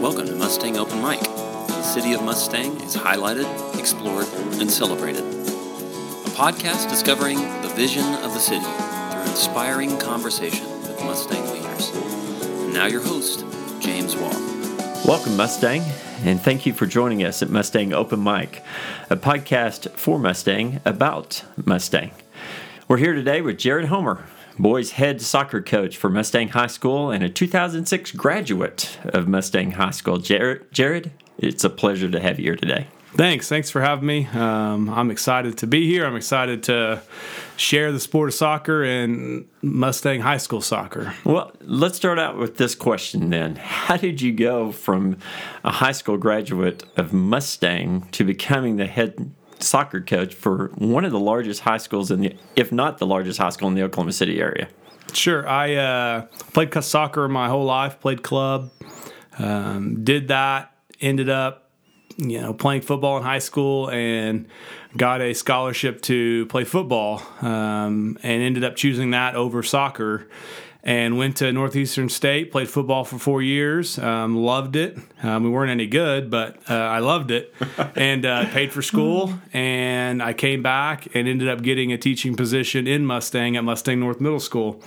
Welcome to Mustang Open Mic. The city of Mustang is highlighted, explored, and celebrated. A podcast discovering the vision of the city through inspiring conversation with Mustang leaders. And now your host, James Wall. Welcome, Mustang, and thank you for joining us at Mustang Open Mic, a podcast for Mustang about Mustang. We're here today with Jared Homer, boys head soccer coach for Mustang High School and a 2006 graduate of Mustang High School. Jared, Jared it's a pleasure to have you here today. Thanks. Thanks for having me. Um, I'm excited to be here. I'm excited to share the sport of soccer and Mustang High School soccer. Well, let's start out with this question then. How did you go from a high school graduate of Mustang to becoming the head soccer coach for one of the largest high schools in the, if not the largest high school in the Oklahoma City area? Sure. I uh, played soccer my whole life, played club, um, did that, ended up, you know, playing football in high school and got a scholarship to play football um, and ended up choosing that over soccer and went to Northeastern State, played football for four years, um, loved it. Um, we weren't any good, but uh, I loved it, and uh, paid for school. And I came back and ended up getting a teaching position in Mustang at Mustang North Middle School.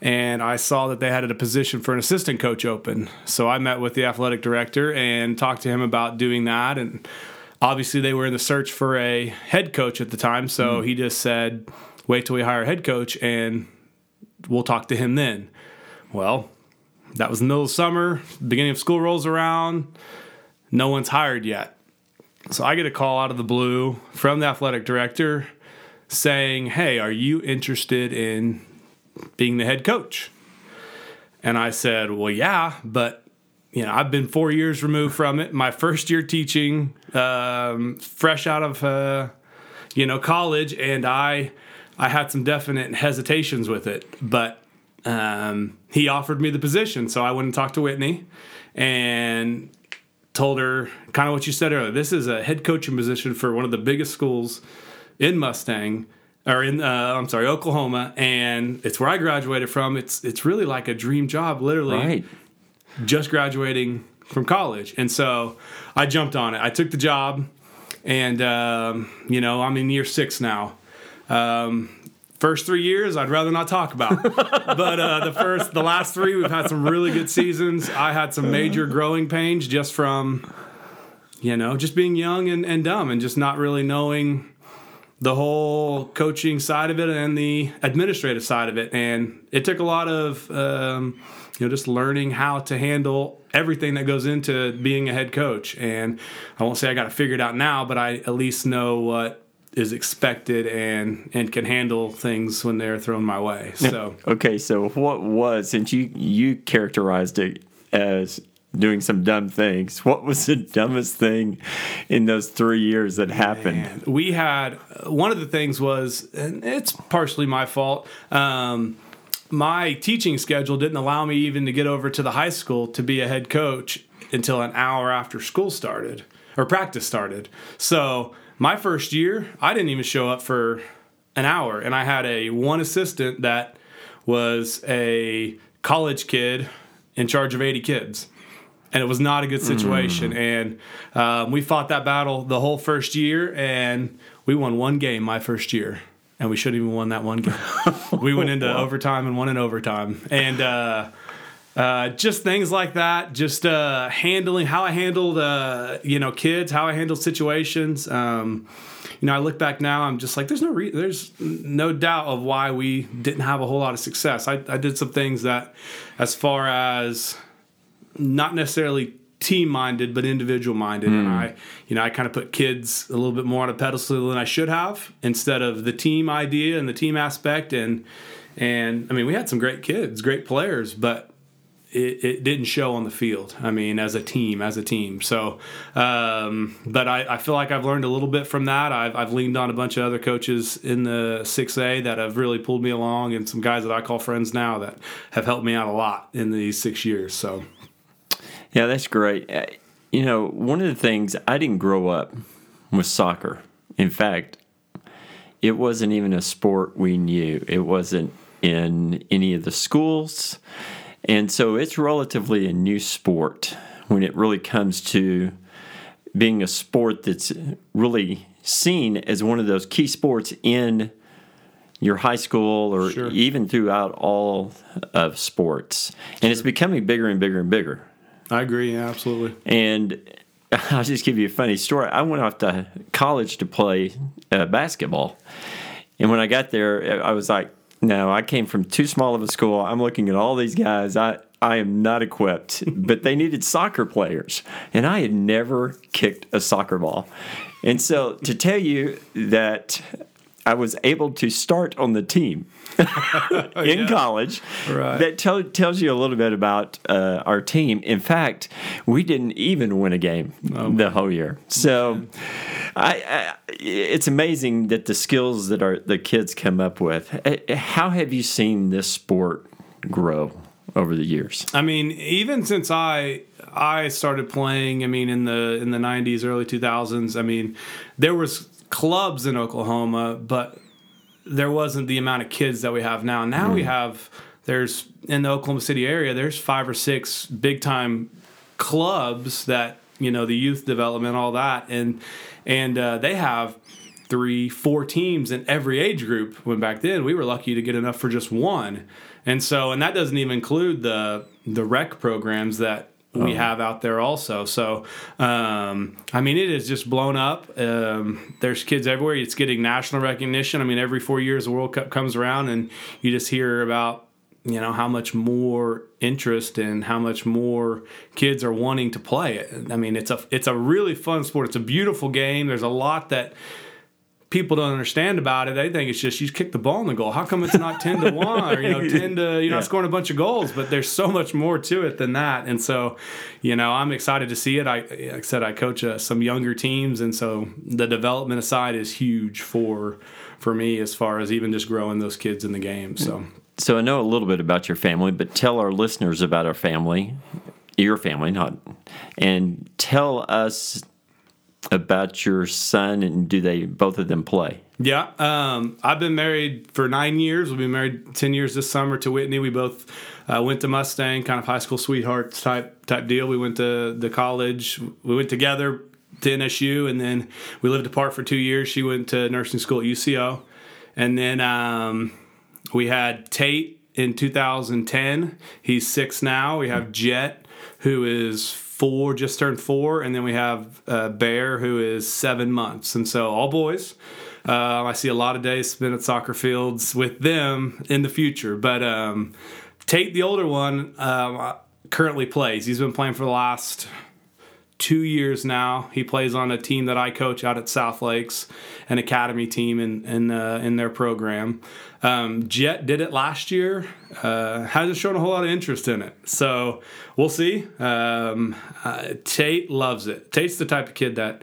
And I saw that they had a position for an assistant coach open, so I met with the athletic director and talked to him about doing that. And obviously, they were in the search for a head coach at the time, so mm. he just said, "Wait till we hire a head coach." and we'll talk to him then. Well, that was the middle of summer, beginning of school rolls around, no one's hired yet. So I get a call out of the blue from the athletic director saying, Hey, are you interested in being the head coach? And I said, Well, yeah, but you know, I've been four years removed from it. My first year teaching, um, fresh out of uh, you know college, and I I had some definite hesitations with it, but um, he offered me the position, so I went and talked to Whitney and told her kind of what you said earlier. This is a head coaching position for one of the biggest schools in Mustang or in uh, I'm sorry Oklahoma, and it's where I graduated from. It's it's really like a dream job, literally. Right. Just graduating from college, and so I jumped on it. I took the job, and um, you know I'm in year six now um, first three years, I'd rather not talk about. but uh, the first, the last three, we've had some really good seasons. I had some major growing pains just from, you know, just being young and, and dumb and just not really knowing the whole coaching side of it and the administrative side of it. And it took a lot of, um, you know, just learning how to handle everything that goes into being a head coach. And I won't say I got it figured out now, but I at least know what is expected and and can handle things when they're thrown my way. So okay, so what was since you you characterized it as doing some dumb things. What was the dumbest thing in those three years that happened? Man, we had one of the things was, and it's partially my fault. Um, my teaching schedule didn't allow me even to get over to the high school to be a head coach until an hour after school started or practice started. So my first year, I didn't even show up for an hour, and I had a one assistant that was a college kid in charge of 80 kids. And it was not a good situation. Mm. And um, we fought that battle the whole first year, and we won one game my first year. And we should have even won that one game. we went into overtime and won in overtime. And uh, uh, just things like that. Just uh, handling how I handled, uh, you know, kids, how I handled situations. Um, you know, I look back now, I'm just like, there's no, re- there's no doubt of why we didn't have a whole lot of success. I, I did some things that, as far as not necessarily team minded, but individual minded, mm. and hmm. I, you know, I kind of put kids a little bit more on a pedestal than I should have, instead of the team idea and the team aspect, and and I mean, we had some great kids, great players, but it, it, didn't show on the field. I mean, as a team, as a team. So, um, but I, I, feel like I've learned a little bit from that. I've, I've leaned on a bunch of other coaches in the 6A that have really pulled me along, and some guys that I call friends now that have helped me out a lot in these six years. So, yeah, that's great. Uh, you know, one of the things I didn't grow up with soccer. In fact, it wasn't even a sport we knew. It wasn't in any of the schools. And so it's relatively a new sport when it really comes to being a sport that's really seen as one of those key sports in your high school or Sure. even throughout all of sports. And it's becoming bigger and bigger and bigger. I agree. Absolutely. And I'll just give you a funny story. I went off to college to play uh, basketball. And when I got there, I was like, no, I came from too small of a school. I'm looking at all these guys. I, I am not equipped, but they needed soccer players. And I had never kicked a soccer ball. And so to tell you that I was able to start on the team in college, Right. that tell, tells you a little bit about uh, our team. In fact, we didn't even win a game the whole year. So I, I, it's amazing that the skills that our the kids come up with. Uh, How have you seen this sport grow over the years? I mean, even since I I started playing, I mean, in the in the '90s, early 2000s, I mean, there was clubs in Oklahoma, but there wasn't the amount of kids that we have now. Now we have there's in the Oklahoma City area, there's five or six big time clubs that you know the youth development, all that, and and uh, they have three, four teams in every age group. When back then we were lucky to get enough for just one, and so and that doesn't even include the the rec programs that we have out there also. So, um, I mean, it is just blown up. Um, there's kids everywhere. It's getting national recognition. I mean, every four years the World Cup comes around, and you just hear about you know how much more interest and how much more kids are wanting to play it. I mean, it's a it's a really fun sport. It's a beautiful game. There's a lot that people don't understand about it. They think it's just you kick the ball in the goal. How come it's not ten to one or you know ten to you know Yeah. scoring a bunch of goals? But there's so much more to it than that. And so, you know, I'm excited to see it. I like I said I coach uh, some younger teams, and so the development side is huge for for me as far as even just growing those kids in the game. So. So I know a little bit about your family, but tell our listeners about our family, your family, not, and tell us about your son and do they both of them play? Yeah, um, I've been married for nine years. We'll be married ten years this summer to Whitney. We both uh, went to Mustang, kind of high school sweethearts type type deal. We went to the college. We went together to NSU, and then we lived apart for two years. She went to nursing school at UCO, and then um, we had Tate in 2010. He's six now. We have Jet, who is four, just turned four, and then we have uh, Bear, who is seven months. And so all boys. Um, I see a lot of days spent at soccer fields with them in the future. But um, Tate, the older one, um, currently plays. He's been playing for the last two years now. He plays on a team that I coach out at South Lakes, an academy team in in, uh, in their program. Um, Jet did it last year. Uh, hasn't shown a whole lot of interest in it, so we'll see. Um, uh, Tate loves it. Tate's the type of kid that.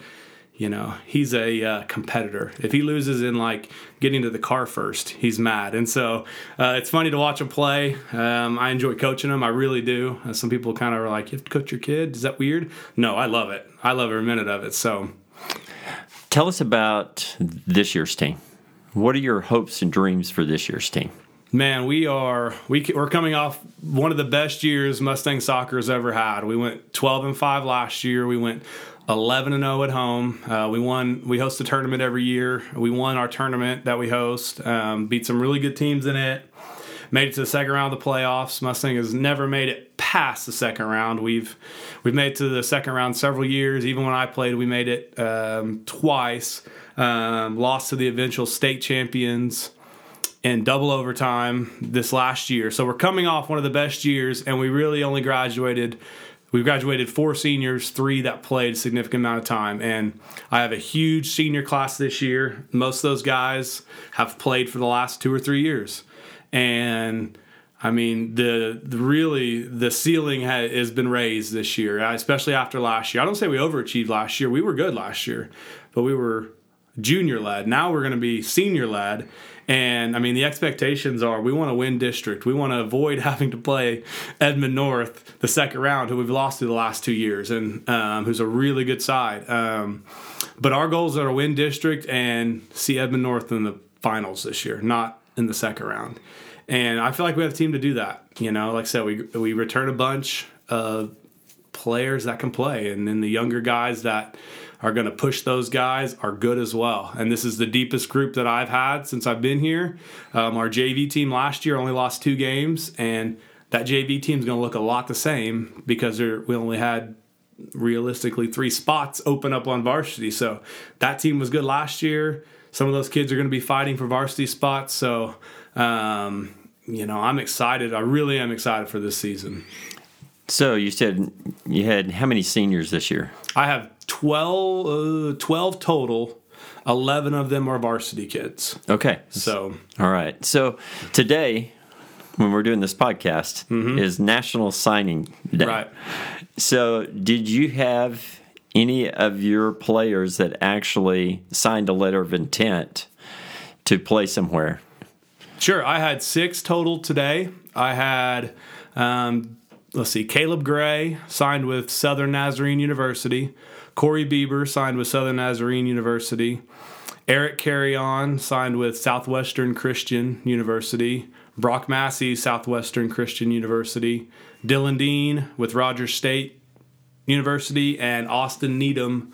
You know, he's a uh, competitor. If he loses in like getting to the car first, he's mad. And so uh, it's funny to watch him play. Um, I enjoy coaching him. I really do. Uh, some people kind of are like, "You have to coach your kid." Is that weird? No, I love it. I love every minute of it. So Tell us about this year's team. What are your hopes and dreams for this year's team? Man, we are we we're coming off one of the best years Mustang soccer has ever had. We went 12 and 5 last year. We went 11 and 0 at home. Uh, we won. We host a tournament every year. We won our tournament that we host. Um, beat some really good teams in it. Made it to the second round of the playoffs. Mustang has never made it past the second round. We've we've made it to the second round several years. Even when I played, we made it um, twice. Um, lost to the eventual state champions in double overtime this last year. So we're coming off one of the best years, and we really only graduated. We graduated four seniors, three that played a significant amount of time, and I have a huge senior class this year. Most of those guys have played for the last two or three years, and I mean the, the really the ceiling ha- has been raised this year, especially after last year. I don't say we overachieved last year; we were good last year, but we were junior lad. Now we're going to be senior lad. And I mean, the expectations are we want to win district. We want to avoid having to play Edmond North the second round, who we've lost to the last two years, and um, who's a really good side. Um, but our goals are to win district and see Edmond North in the finals this year, not in the second round. And I feel like we have a team to do that. You know, like I said, we we return a bunch of players that can play, and then the younger guys that are going to push those guys are good as well. And this is the deepest group that I've had since I've been here. Um, our JV team last year only lost two games, and that JV team is going to look a lot the same because we only had realistically three spots open up on varsity. So that team was good last year. Some of those kids are going to be fighting for varsity spots. So, um, you know, I'm excited. I really am excited for this season. So you said you had how many seniors this year? I have 12, uh, 12 total. 11 of them are varsity kids. Okay. So, all right. So today, when we're doing this podcast, mm-hmm. is National Signing Day. Right. So, did you have any of your players that actually signed a letter of intent to play somewhere? Sure. I had six total today. I had, um, let's see, Caleb Gray signed with Southern Nazarene University. Corey Bieber signed with Southern Nazarene University. Eric Carrion signed with Southwestern Christian University. Brock Massey, Southwestern Christian University. Dylan Dean with Rogers State University. And Austin Needham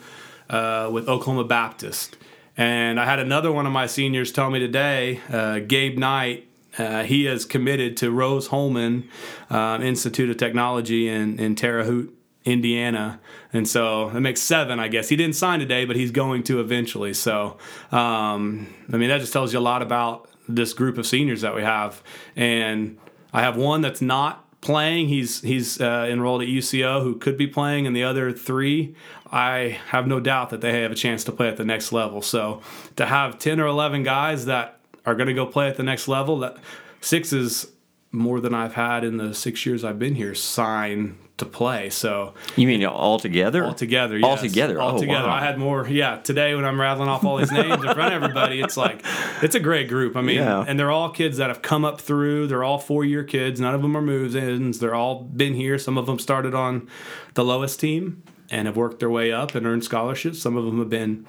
uh, with Oklahoma Baptist. And I had another one of my seniors tell me today, uh, Gabe Knight, uh, he is committed to Rose Hulman um, Institute of Technology in, in Terre Haute, Indiana. And so it makes seven, I guess. He didn't sign today, but he's going to eventually. So, um, I mean, that just tells you a lot about this group of seniors that we have. And I have one that's not playing. He's he's uh, enrolled at UCO who could be playing, and the other three, I have no doubt that they have a chance to play at the next level. So to have ten or eleven guys that are going to go play at the next level, that six is more than I've had in the six years I've been here sign to play. So you mean all together? All together, yes. all together, all oh, together. Wow. I had more. Yeah, today when I'm rattling off all these names in front of everybody, it's like it's a great group. I mean, yeah. and they're all kids that have come up through. They're all four year kids. None of them are moves ins. They're all been here. Some of them started on the lowest team and have worked their way up and earned scholarships. Some of them have been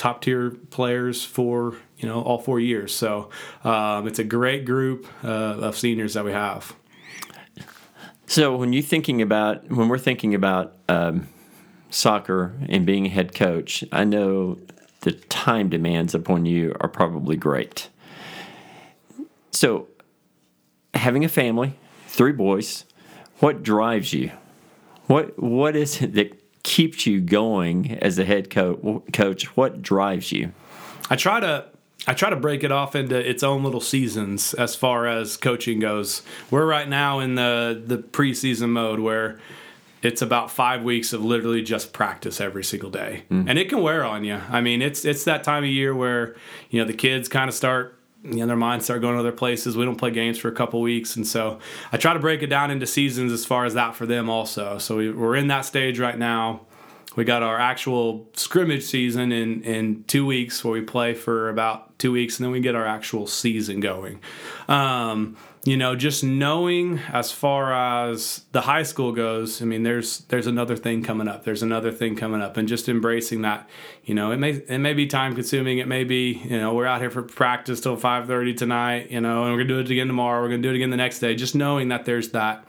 top tier players for you know all four years. So um, it's a great group uh, of seniors that we have. So when you're thinking about when we're thinking about um, soccer and being a head coach, I know the time demands upon you are probably great. So having a family, three boys, what drives you? What what is it that keeps you going as a head co- coach? What drives you? I try to I try to break it off into its own little seasons as far as coaching goes. We're right now in the the preseason mode where it's about five weeks of literally just practice every single day, mm. and it can wear on you. I mean, it's it's that time of year where you know the kids kind of start. You know, their minds start going to other places. We don't play games for a couple weeks, and so I try to break it down into seasons as far as that for them also. So we, we're in that stage right now we got our actual scrimmage season in in two weeks where we play for about two weeks and then we get our actual season going um, you know just knowing as far as the high school goes i mean there's there's another thing coming up. There's another thing coming up and just embracing that you know it may it may be time consuming. It may be you know we're out here for practice till 5.30 tonight you know and we're gonna do it again tomorrow. We're gonna do it again the next day. Just knowing that there's that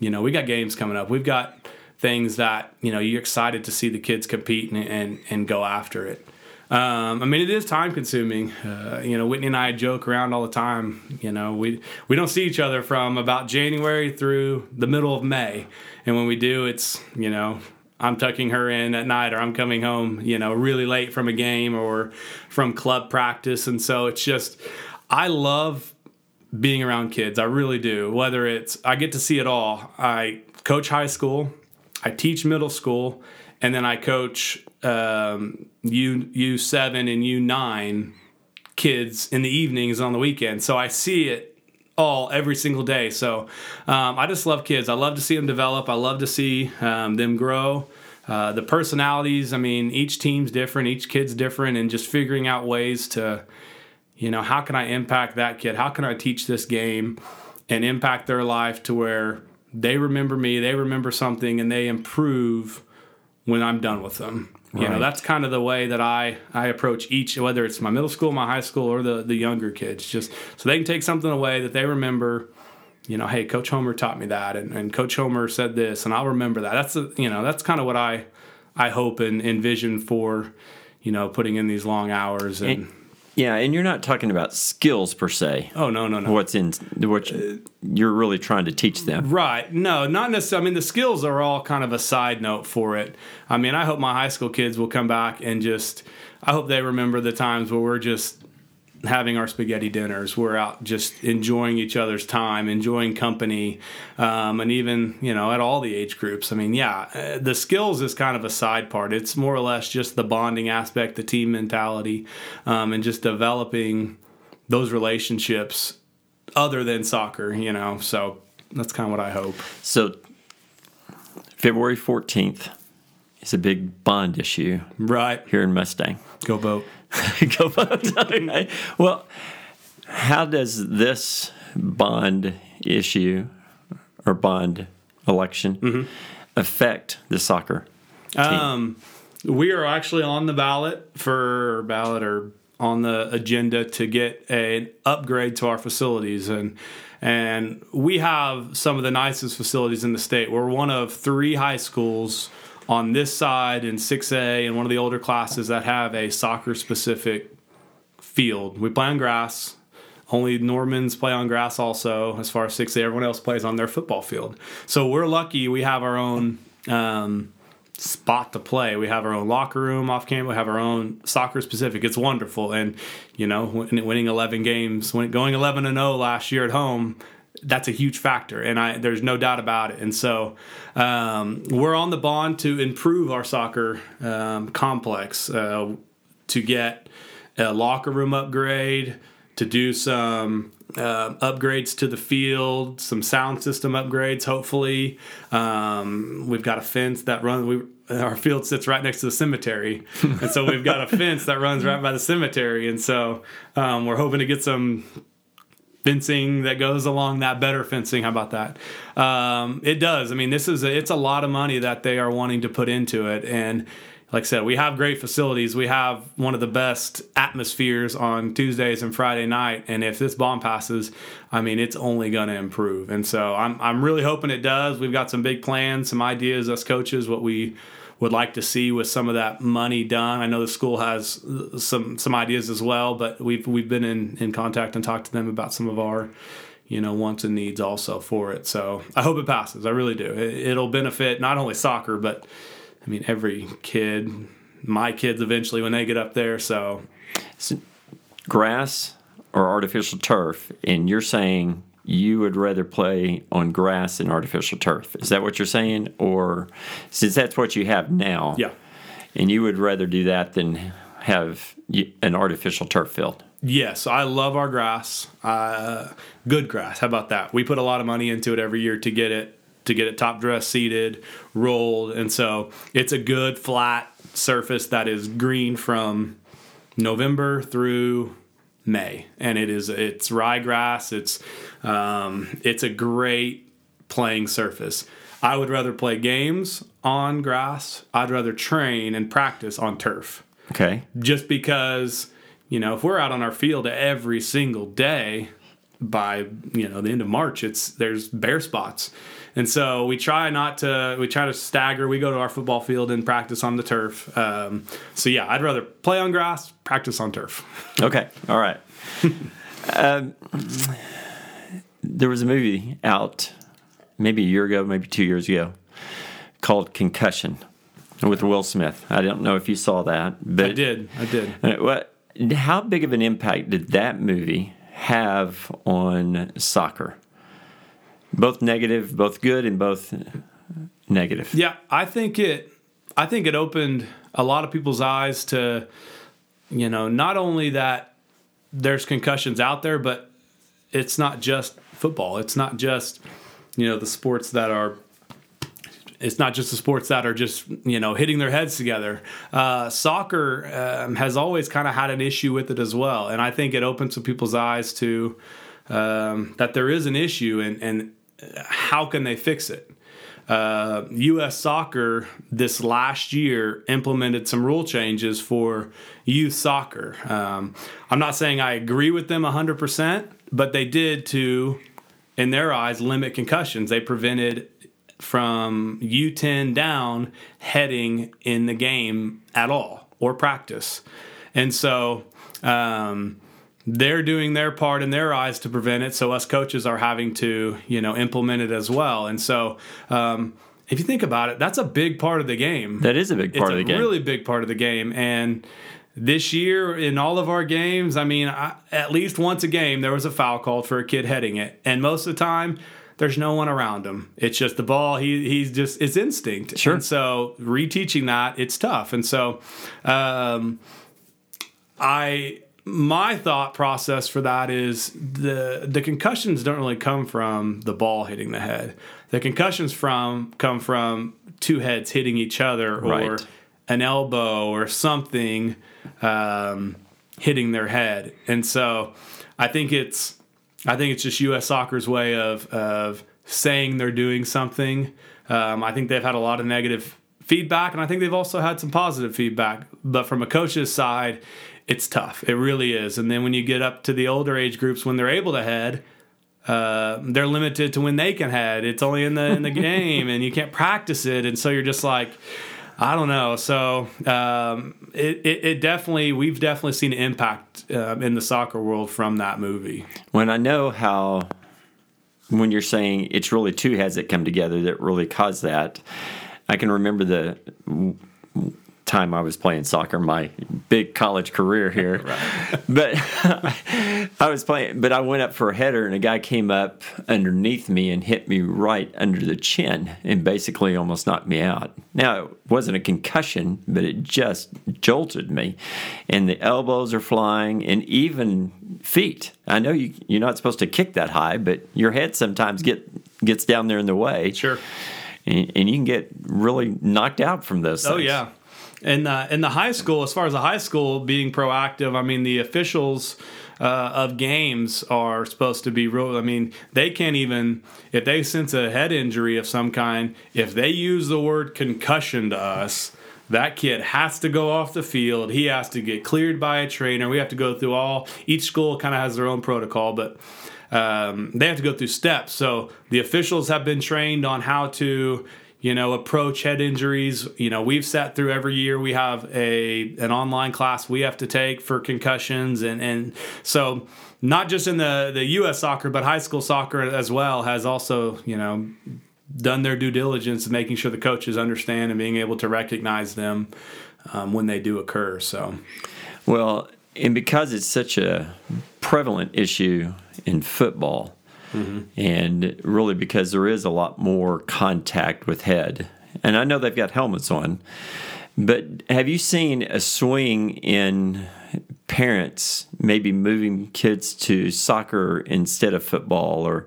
you know we got games coming up. We've got things that you know you're excited to see the kids compete and and, and go after it. Um, I mean, it is time consuming. Uh, you know, Whitney and I joke around all the time. You know, we we don't see each other from about January through the middle of May, and when we do, it's you know I'm tucking her in at night, or I'm coming home, you know, really late from a game or from club practice, and so it's just I love being around kids. I really do. Whether it's I get to see it all. I coach high school. I teach middle school, and then I coach um, U U seven and U nine kids in the evenings on the weekend. So I see it all every single day. So um, I just love kids. I love to see them develop. I love to see um, them grow. Uh, the personalities. I mean, each team's different. Each kid's different, and just figuring out ways to, you know, how can I impact that kid? How can I teach this game and impact their life to where they remember me, they remember something, and they improve when I'm done with them. You right. know, that's kind of the way that I, I approach each, whether it's my middle school, my high school, or the, the younger kids, just so they can take something away that they remember you know, hey, Coach Homer taught me that, and, and Coach Homer said this, and I'll remember that. That's a, you know, that's kind of what I I hope and envision for you know putting in these long hours and. And- Yeah, and you're not talking about skills per se. Oh no no no! What's in what you're really trying to teach them. Right. No, not necessarily. I mean, the skills are all kind of a side note for it. I mean, I hope my high school kids will come back and just, I hope they remember the times where we're just having our spaghetti dinners. We're out just enjoying each other's time, enjoying company, um, and even, you know, at all the age groups. I mean, yeah, uh, the skills is kind of a side part. It's more or less just the bonding aspect, the team mentality, um, and just developing those relationships other than soccer, you know. So that's kind of what I hope. So February 14th is a big bond issue Right. here in Mustang. Go vote. Okay. Well, how does this bond issue or bond election affect the soccer? Um, we are actually on the ballot for ballot or on the agenda to get an upgrade to our facilities and and we have some of the nicest facilities in the state. We're one of three high schools on this side in 6A and one of the older classes that have a soccer specific field. We play on grass. Only Normans play on grass also, as far as 6A. Everyone else plays on their football field. So we're lucky we have our own um, spot to play. We have our own locker room off campus. We have our own soccer specific. It's wonderful. And, you know, winning 11 games, going 11 and 0 last year at home, that's a huge factor. And I, there's no doubt about it. And so um, we're on the bond to improve our soccer um, complex, uh, to get a locker room upgrade, to do some uh, upgrades to the field, some sound system upgrades. Hopefully, um, we've got a fence that runs. We our field sits right next to the cemetery, and so we've got a fence that runs right by the cemetery, and so um, we're hoping to get some fencing that goes along that better fencing how about that um, it does i mean this is a, it's a lot of money that they are wanting to put into it and like I said, we have great facilities. We have one of the best atmospheres on Tuesdays and Friday night. And if this bomb passes, I mean, it's only going to improve. And so I'm, I'm really hoping it does. We've got some big plans, some ideas, us coaches, what we would like to see with some of that money done. I know the school has uh, some some ideas as well, but we've we've been in, in contact and talked to them about some of our you know wants and needs also for it. So I hope it passes. I really do. It, it'll benefit not only soccer, but I mean, every kid, my kids eventually when they get up there. So, Grass or artificial turf? And you're saying you would rather play on grass than artificial turf. Is that what you're saying? Or since that's what you have now, yeah. and you would rather do that than have an artificial turf field? Yes, I love our grass. Uh, good grass. How about that? We put a lot of money into it every year to get it to get it top dress seeded, rolled, and so it's a good flat surface that is green from November through May, and it is it's ryegrass. It's um, it's a great playing surface. I would rather play games on grass. I'd rather train and practice on turf Okay. just because you know if we're out on our field every single day by you know the end of march it's there's bare spots and so we try not to we try to stagger we go to our football field and practice on the turf um, so yeah i'd rather play on grass practice on turf Okay. All right. um, there was a movie out maybe a year ago, maybe two years ago, called Concussion with Will Smith. I don't know if you saw that, but i did i did Uh, What? How big of an impact did that movie have on soccer? Both negative, both good, and both negative. Yeah, I think it. I think it opened a lot of people's eyes to, you know, not only that there's concussions out there, but it's not just football. It's not just, you know, the sports that are. It's not just the sports that are just you know hitting their heads together. Uh, soccer um, has always kind of had an issue with it as well, and I think it opens some people's eyes to um, that there is an issue and and how can they fix it uh, U.S. Soccer this last year implemented some rule changes for youth soccer. Um, I'm not saying I agree with them 100%, but they did to in their eyes, limit concussions. They prevented from U10 down heading in the game at all or practice. And so um, they're doing their part in their eyes to prevent it. So us coaches are having to, you know, implement it as well. And so, um, if you think about it, that's a big part of the game. That is a big part it's of the game. really big part of the game. And this year in all of our games, I mean, I, at least once a game there was a foul called for a kid heading it, and most of the time there's no one around him. It's just the ball. He he's just it's instinct. Sure. And so reteaching that it's tough. And so, um, I my thought process for that is the the concussions don't really come from the ball hitting the head. The concussions from come from two heads hitting each other or Right. an elbow or something um, hitting their head. And so I think it's I think it's just U.S. Soccer's way of of saying they're doing something. Um, I think they've had a lot of negative feedback, and I think they've also had some positive feedback. But from a coach's side, it's tough. It really is. And then when you get up to the older age groups, when they're able to head, uh, they're limited to when they can head. It's only in the in the game, and you can't practice it. And so you're just like, I don't know. So um, it, it it definitely we've definitely seen an impact uh, in the soccer world from that movie. when I know how, when you're saying it's really two heads that come together that really cause that, I can remember the time I was playing soccer, my big college career here. But I was playing, but I went up for a header, and a guy came up underneath me and hit me right under the chin and basically almost knocked me out. Now, it wasn't a concussion, but it just jolted me. And the elbows are flying, and even feet. I know you, you're not supposed to kick that high, but your head sometimes get gets down there in the way. Sure. And, and you can get really knocked out from those Oh yeah. In the in the high school, as far as the high school being proactive, I mean the officials uh, of games are supposed to be real. I mean they can't even if they sense a head injury of some kind, if they use the word concussion to us. That kid has to go off the field. He has to get cleared by a trainer. We have to go through all. Each school kind of has their own protocol, but um, they have to go through steps. So the officials have been trained on how to, you know, approach head injuries. You know, we've sat through every year. We have a an online class we have to take for concussions, and and so not just in the the U.S. soccer, but high school soccer as well has also, you know. Done their due diligence, making sure the coaches understand and being able to recognize them um, when they do occur. So, Well, and because it's such a prevalent issue in football, and really because there is a lot more contact with head, and I know they've got helmets on, but have you seen a swing in parents maybe moving kids to soccer instead of football or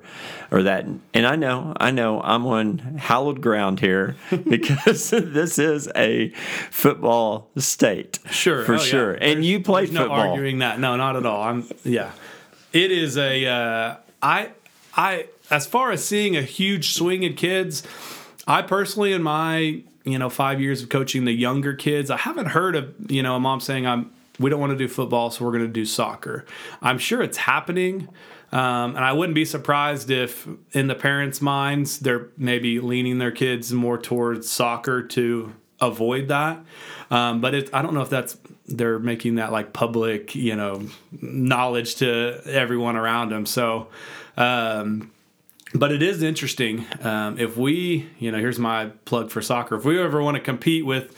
or that and I know I know I'm on hallowed ground here because this is a football state Sure, for oh, yeah. sure and you play There's no football arguing that. No, not at all. I'm yeah. It is a uh, I I as far as seeing a huge swing in kids, I personally in my you know five years of coaching the younger kids, I haven't heard of you know a mom saying I'm we don't want to do football, so we're going to do soccer. I'm sure it's happening. Um, and I wouldn't be surprised if, in the parents' minds, they're maybe leaning their kids more towards soccer to avoid that. Um, but it, I don't know if that's they're making that like public, you know, knowledge to everyone around them. So, um, but it is interesting. Um, if we, you know, here's my plug for soccer. If we ever want to compete with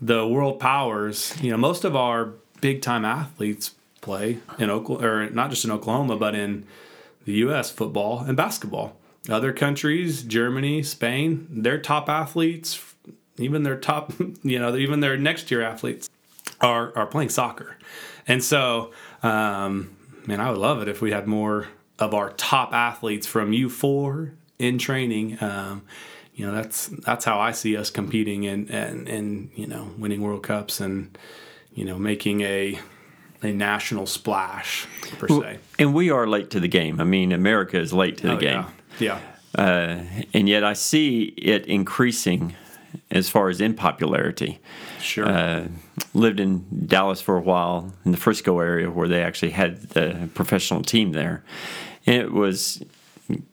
the world powers, you know, most of our big time athletes play in Oklahoma, or not just in Oklahoma, but in the U.S. football and basketball. Other countries, Germany, Spain, their top athletes, even their top, you know, even their next year athletes are are playing soccer, and so, um, man, I would love it if we had more of our top athletes from U four in training. Um, you know, that's that's how I see us competing and and and you know winning World Cups and you know making a a national splash per se. and we are late to the game I mean America is late to the Oh, game yeah, yeah. uh, and yet I see it increasing as far as in popularity Sure. uh, lived in Dallas for a while in the Frisco area where they actually had the professional team there. It was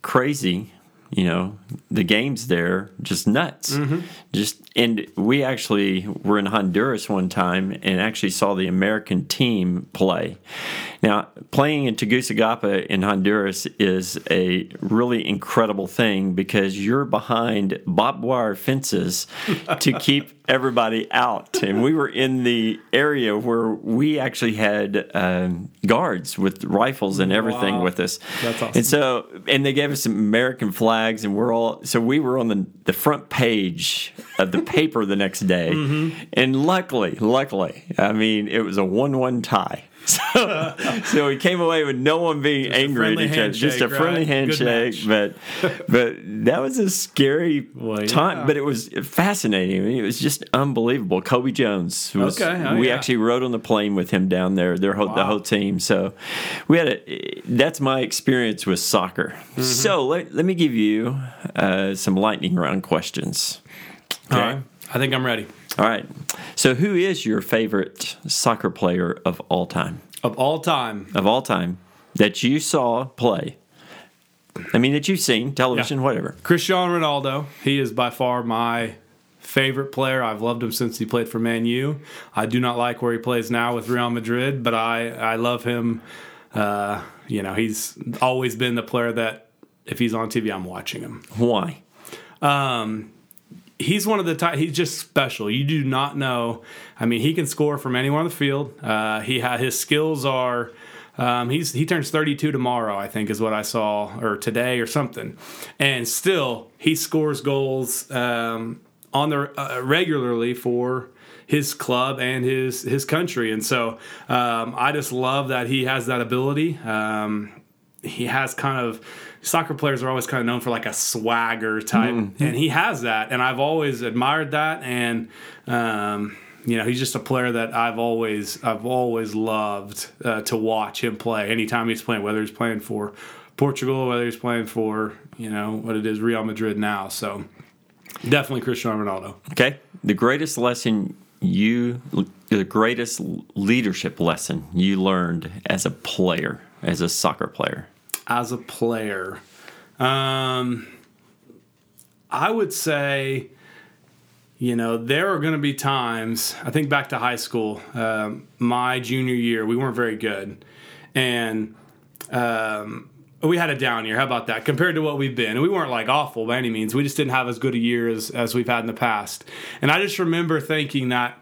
crazy. You know, the games there just nuts. Mm-hmm. Just and we actually were in Honduras one time and actually saw the American team play. Now, playing in Tegucigalpa in Honduras is a really incredible thing because you're behind barbed wire fences to keep everybody out. And we were in the area where we actually had um, guards with rifles and everything Wow. with us. That's awesome. And so, and they gave us some American flags, and we're all so we were on the, the front page of the paper the next day. Mm-hmm. And luckily, luckily, I mean, it was a one-one tie. So, so we came away with no one being angry at each other, just a friendly right? Handshake. But, but that was a scary Well, time. But it was fascinating. I mean, it was just unbelievable. Cobi Jones was. Okay, oh, we yeah. actually rode on the plane with him down there. Their whole, the whole team. So we had a. That's my experience with soccer. Mm-hmm. So let, let me give you uh, some lightning round questions. All right. I think I'm ready. All right. So who is your favorite soccer player of all time? Of all time, Of all time that you saw play? I mean, that you've seen television, Yeah. whatever. Cristiano Ronaldo. He is by far my favorite player. I've loved him since he played for Man U. I do not like where he plays now with Real Madrid, but I I love him. Uh, you know, he's always been the player that if he's on TV, I'm watching him. Why? He's one of the type. He's just special. You do not know. I mean, he can score from anywhere on the field. Uh, he his skills are. Um, he's he turns 32 tomorrow, I think, is what I saw, or today, or something. And still, he scores goals um, on the uh, regularly for his club and his his country. And so, um, I just love that he has that ability. Um, he has kind of soccer players are always kind of known for like a swagger type, and he has that, and I've always admired that, and um, you know he's just a player that I've always I've always loved uh, to watch him play. Anytime he's playing, whether he's playing for Portugal, whether he's playing for you know what it is Real Madrid now, so definitely Cristiano Ronaldo. Okay. The greatest lesson you, the greatest leadership lesson you learned as a player, as a soccer player. As a player? Um, I would say, you know, there are going to be times. I think back to high school, um, my junior year, we weren't very good, and um, we had a down year. How about that? Compared to what we've been, and we weren't like awful by any means. We just didn't have as good a year as as we've had in the past. And I just remember thinking that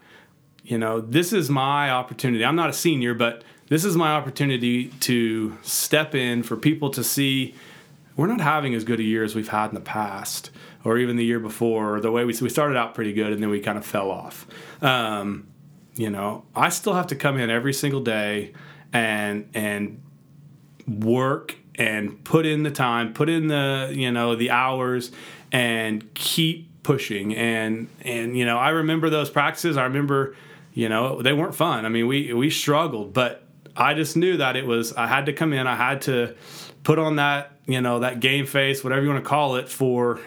you know, this is my opportunity. I'm not a senior, but this is my opportunity to step in for people to see we're not having as good a year as we've had in the past or even the year before or the way we, we started out pretty good and then we kind of fell off. Um, you know, I still have to come in every single day and, and work and put in the time, put in the, you know, the hours and keep pushing. And, and, you know, I remember those practices. I remember, you know, they weren't fun. I mean, we, we struggled, but I just knew that it was, I had to come in, I had to put on that, you know, that game face, whatever you want to call it for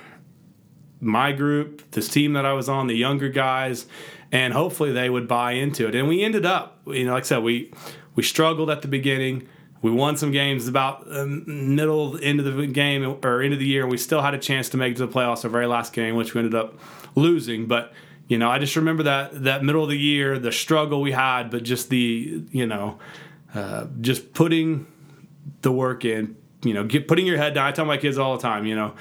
my group, this team that I was on, the younger guys, and hopefully they would buy into it. And we ended up, you know, like I said, we we struggled at the beginning. We won some games about the middle end of the game or end of the year, and we still had a chance to make it to the playoffs. Our very last game, which we ended up losing, but you know, I just remember that that middle of the year, the struggle we had, but just the you know, uh, just putting the work in. You know, get, putting your head down. I tell my kids all the time. You know,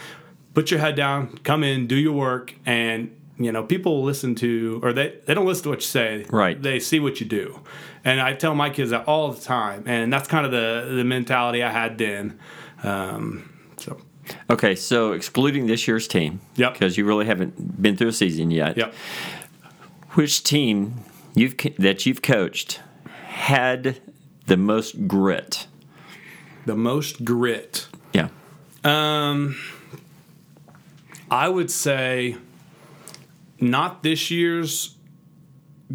put your head down, come in, do your work, and you know people listen to or they, they don't listen to what you say Right. they see what you do and i tell my kids that all the time and that's kind of the the mentality i had then um, so Okay, so excluding this year's team, Yep. because you really haven't been through a season yet. yep Which team you've that you've coached had the most grit? the most grit Yeah. Um, I would say not this year's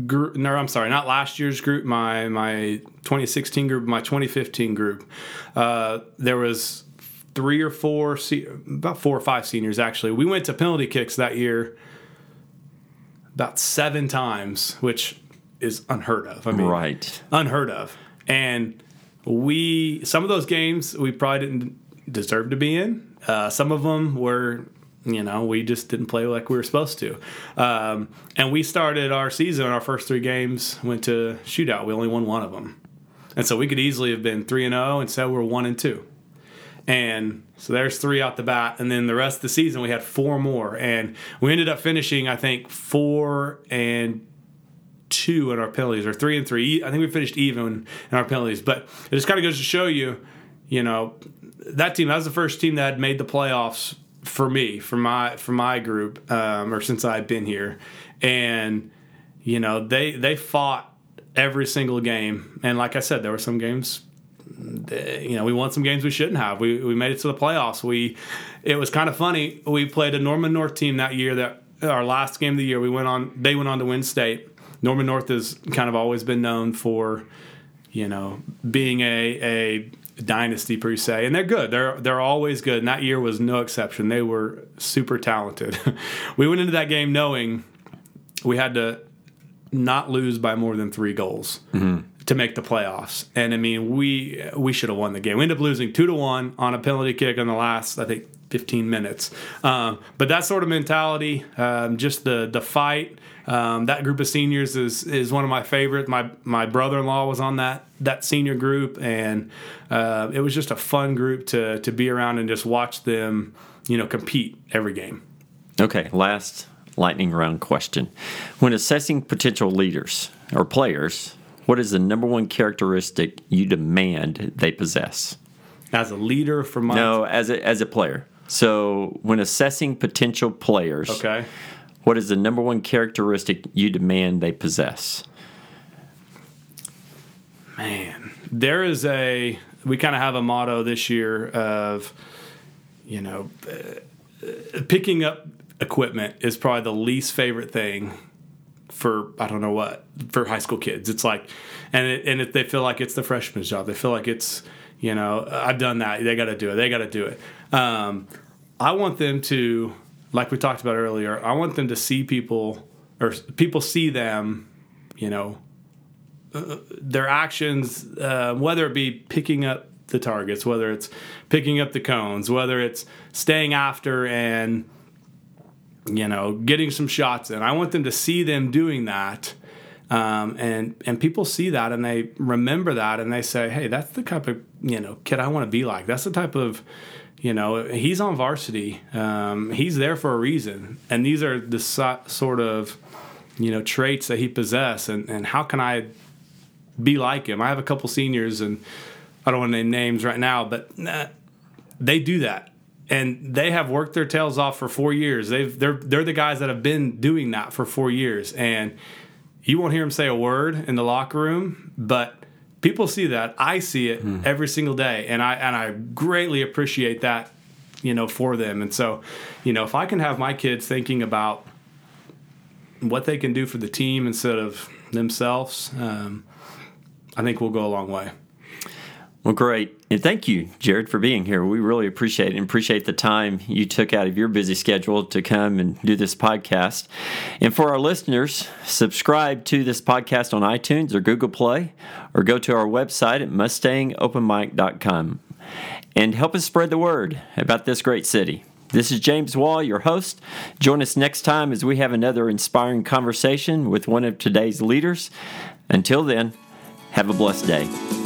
group. No, I'm sorry, not last year's group. My my 2016 group, my 2015 group. Uh, there was three or four, about four or five seniors actually. We went to penalty kicks that year about seven times, which is unheard of. I mean, Right. unheard of. And we some of those games we probably didn't deserve to be in. Uh, some of them were, you know, we just didn't play like we were supposed to. Um, and we started our season, our first three games went to shootout. We only won one of them. And so we could easily have been 3 and 0 and said we're 1 and 2. And so there's three out the bat. And then the rest of the season, we had four more. And we ended up finishing, I think, four and two in our penalties, or three and three. I think we finished even in our penalties. But it just kind of goes to show you, you know, that team, that was the first team that had made the playoffs for me, for my for my group, um, or since I've been here. And, you know, they they fought every single game. And like I said, there were some games you know, we won some games we shouldn't have. We, we made it to the playoffs. We, it was kind of funny. We played a Norman North team that year. That our last game of the year, we went on. They went on to win state. Norman North has kind of always been known for, you know, being a a dynasty per se, and they're good. They're they're always good, and that year was no exception. They were super talented. we went into that game knowing we had to not lose by more than three goals. Mm-hmm to make the playoffs. And I mean, we we should have won the game. We ended up losing two to one on a penalty kick in the last, I think, 15 minutes. Um, but that sort of mentality, um, just the the fight. Um, that group of seniors is is one of my favorites. My my brother in law was on that that senior group, and uh, it was just a fun group to to be around and just watch them, you know, compete every game. Okay, last lightning round question: When assessing potential leaders or players what is the number one characteristic you demand they possess? As a leader for my No, as a as a player. So when assessing potential players, okay, what is the number one characteristic you demand they possess? Man, there is a we kind of have a motto this year of you know uh, picking up equipment is probably the least favorite thing for I don't know what for high school kids. It's like, and it, and if they feel like it's the freshman's job, they feel like it's you know I've done that. They got to do it. They got to do it. Um, I want them to, like we talked about earlier. I want them to see people or people see them, you know, uh, their actions, uh, whether it be picking up the targets, whether it's picking up the cones, whether it's staying after and you know, getting some shots in. I want them to see them doing that. Um, and and people see that and they remember that and they say, hey, that's the type of you know kid I want to be like. That's the type of you know he's on varsity. Um, he's there for a reason, and these are the so, sort of you know traits that he possesses. And and how can I be like him? I have a couple seniors, and I don't want to name names right now, but nah, they do that and they have worked their tails off for four years. They've they're they're the guys that have been doing that for four years, and you won't hear them say a word in the locker room, but people see that. I see it hmm. every single day, and I and I greatly appreciate that, you know, for them. And so, you know, if I can have my kids thinking about what they can do for the team instead of themselves, um, I think we'll go a long way. Well, great. And thank you, Jared, for being here. We really appreciate it and appreciate the time you took out of your busy schedule to come and do this podcast. And for our listeners, subscribe to this podcast on iTunes or Google Play or go to our website at mustangopenmic.com and help us spread the word about this great city. This is James Wall, your host. Join us next time as we have another inspiring conversation with one of today's leaders. Until then, have a blessed day.